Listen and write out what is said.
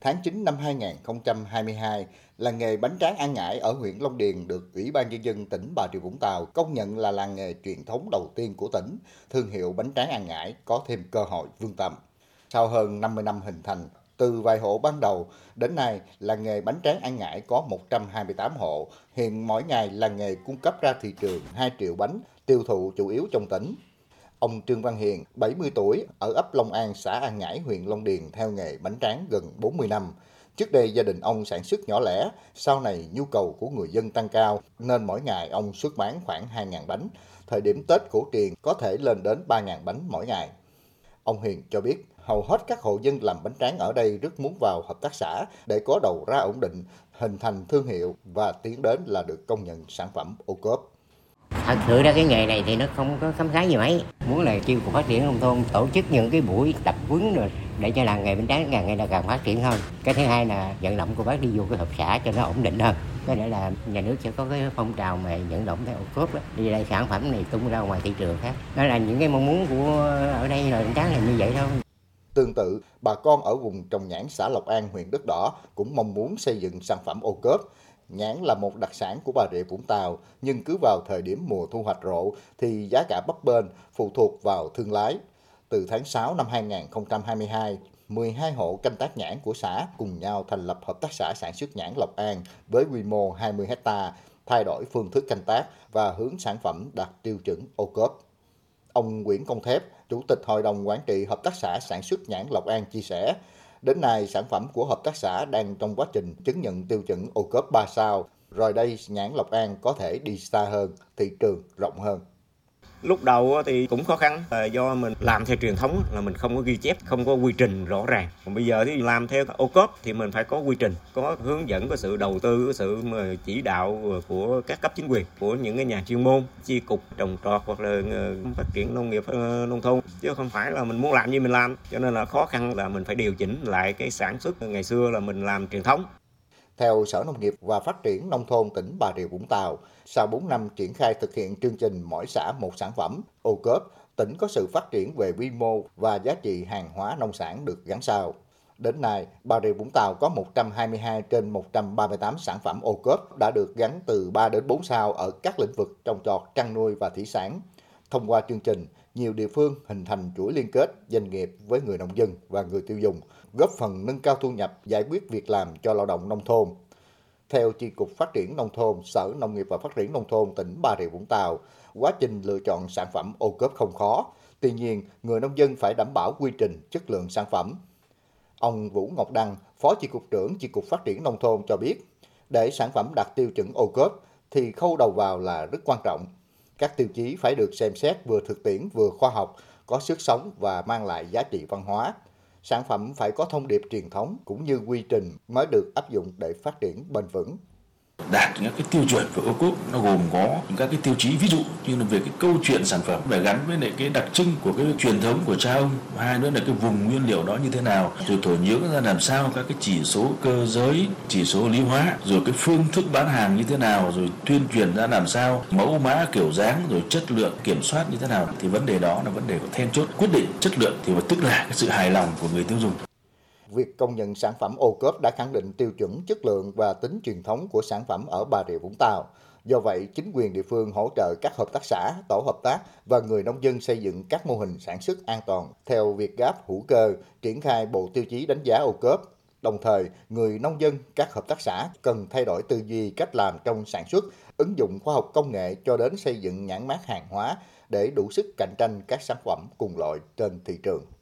tháng 9 năm 2022, làng nghề bánh tráng An Ngãi ở huyện Long Điền được Ủy ban Nhân dân tỉnh Bà Rịa Vũng Tàu công nhận là làng nghề truyền thống đầu tiên của tỉnh. Thương hiệu bánh tráng An Ngãi có thêm cơ hội vươn tầm. Sau hơn 50 năm hình thành, từ vài hộ ban đầu, đến nay làng nghề bánh tráng An Ngãi có 128 hộ. Hiện mỗi ngày làng nghề cung cấp ra thị trường 2 triệu bánh, tiêu thụ chủ yếu trong tỉnh. Ông Trương Văn Hiền, 70 tuổi, ở ấp Long An, xã An Ngãi, huyện Long Điền theo nghề bánh tráng gần 40 năm. Trước đây gia đình ông sản xuất nhỏ lẻ, sau này nhu cầu của người dân tăng cao nên mỗi ngày ông xuất bán khoảng 2.000 bánh. Thời điểm Tết cổ truyền có thể lên đến 3.000 bánh mỗi ngày. Ông Hiền cho biết hầu hết các hộ dân làm bánh tráng ở đây rất muốn vào hợp tác xã để có đầu ra ổn định, hình thành thương hiệu và tiến đến là được công nhận sản phẩm ô cốp thật sự ra cái nghề này thì nó không có khám phá gì mấy. Muốn là chiêu cục phát triển nông thôn tổ chức những cái buổi tập huấn rồi để cho làng nghề bánh tráng càng ngày là càng phát triển hơn. Cái thứ hai là vận động cô bác đi vô cái hợp xã cho nó ổn định hơn. Cái nữa là nhà nước sẽ có cái phong trào mà vận động theo ô cốp đó đi đây sản phẩm này tung ra ngoài thị trường khác. Đó là những cái mong muốn của ở đây là bánh tráng là như vậy thôi. Tương tự, bà con ở vùng trồng nhãn xã Lộc An, huyện Đất Đỏ cũng mong muốn xây dựng sản phẩm ô cốp. Nhãn là một đặc sản của Bà Rịa Vũng Tàu, nhưng cứ vào thời điểm mùa thu hoạch rộ thì giá cả bấp bênh, phụ thuộc vào thương lái. Từ tháng 6 năm 2022, 12 hộ canh tác nhãn của xã cùng nhau thành lập hợp tác xã sản xuất nhãn Lộc An với quy mô 20 hecta, thay đổi phương thức canh tác và hướng sản phẩm đạt tiêu chuẩn ô cốp. Ông Nguyễn Công Thép, Chủ tịch Hội đồng Quản trị Hợp tác xã Sản xuất nhãn Lộc An chia sẻ, Đến nay, sản phẩm của hợp tác xã đang trong quá trình chứng nhận tiêu chuẩn ô cốp 3 sao. Rồi đây, nhãn Lộc An có thể đi xa hơn, thị trường rộng hơn. Lúc đầu thì cũng khó khăn là do mình làm theo truyền thống là mình không có ghi chép, không có quy trình rõ ràng. Còn bây giờ thì làm theo ô cốp thì mình phải có quy trình, có hướng dẫn, có sự đầu tư, có sự chỉ đạo của các cấp chính quyền, của những cái nhà chuyên môn, chi cục trồng trọt hoặc là ờ, phát triển nông nghiệp ờ, nông thôn chứ không phải là mình muốn làm như mình làm. Cho nên là khó khăn là mình phải điều chỉnh lại cái sản xuất ngày xưa là mình làm truyền thống theo Sở Nông nghiệp và Phát triển Nông thôn tỉnh Bà Rịa Vũng Tàu, sau 4 năm triển khai thực hiện chương trình mỗi xã một sản phẩm, ô cốp, tỉnh có sự phát triển về quy mô và giá trị hàng hóa nông sản được gắn sao. Đến nay, Bà Rịa Vũng Tàu có 122 trên 138 sản phẩm ô cốp đã được gắn từ 3 đến 4 sao ở các lĩnh vực trồng trọt, chăn nuôi và thủy sản. Thông qua chương trình, nhiều địa phương hình thành chuỗi liên kết doanh nghiệp với người nông dân và người tiêu dùng, góp phần nâng cao thu nhập, giải quyết việc làm cho lao động nông thôn. Theo Chi cục Phát triển Nông thôn, Sở Nông nghiệp và Phát triển Nông thôn tỉnh Bà Rịa Vũng Tàu, quá trình lựa chọn sản phẩm ô cốp không khó. Tuy nhiên, người nông dân phải đảm bảo quy trình, chất lượng sản phẩm. Ông Vũ Ngọc Đăng, Phó Chi cục trưởng Chi cục Phát triển Nông thôn cho biết, để sản phẩm đạt tiêu chuẩn ô cốp thì khâu đầu vào là rất quan trọng. Các tiêu chí phải được xem xét vừa thực tiễn vừa khoa học, có sức sống và mang lại giá trị văn hóa. Sản phẩm phải có thông điệp truyền thống cũng như quy trình mới được áp dụng để phát triển bền vững đạt những cái tiêu chuẩn của ô cốp nó gồm có những các cái tiêu chí, ví dụ như là về cái câu chuyện sản phẩm, phải gắn với lại cái đặc trưng của cái truyền thống của cha ông, hai nữa là cái vùng nguyên liệu đó như thế nào, rồi thổ nhưỡng ra làm sao, các cái chỉ số cơ giới, chỉ số lý hóa, rồi cái phương thức bán hàng như thế nào, rồi tuyên truyền ra làm sao, mẫu mã kiểu dáng, rồi chất lượng kiểm soát như thế nào, thì vấn đề đó là vấn đề của then chốt, quyết định chất lượng thì tức là cái sự hài lòng của người tiêu dùng việc công nhận sản phẩm ô cốp đã khẳng định tiêu chuẩn chất lượng và tính truyền thống của sản phẩm ở Bà Rịa Vũng Tàu. Do vậy, chính quyền địa phương hỗ trợ các hợp tác xã, tổ hợp tác và người nông dân xây dựng các mô hình sản xuất an toàn theo việc gáp hữu cơ, triển khai bộ tiêu chí đánh giá ô cốp. Đồng thời, người nông dân, các hợp tác xã cần thay đổi tư duy cách làm trong sản xuất, ứng dụng khoa học công nghệ cho đến xây dựng nhãn mát hàng hóa để đủ sức cạnh tranh các sản phẩm cùng loại trên thị trường.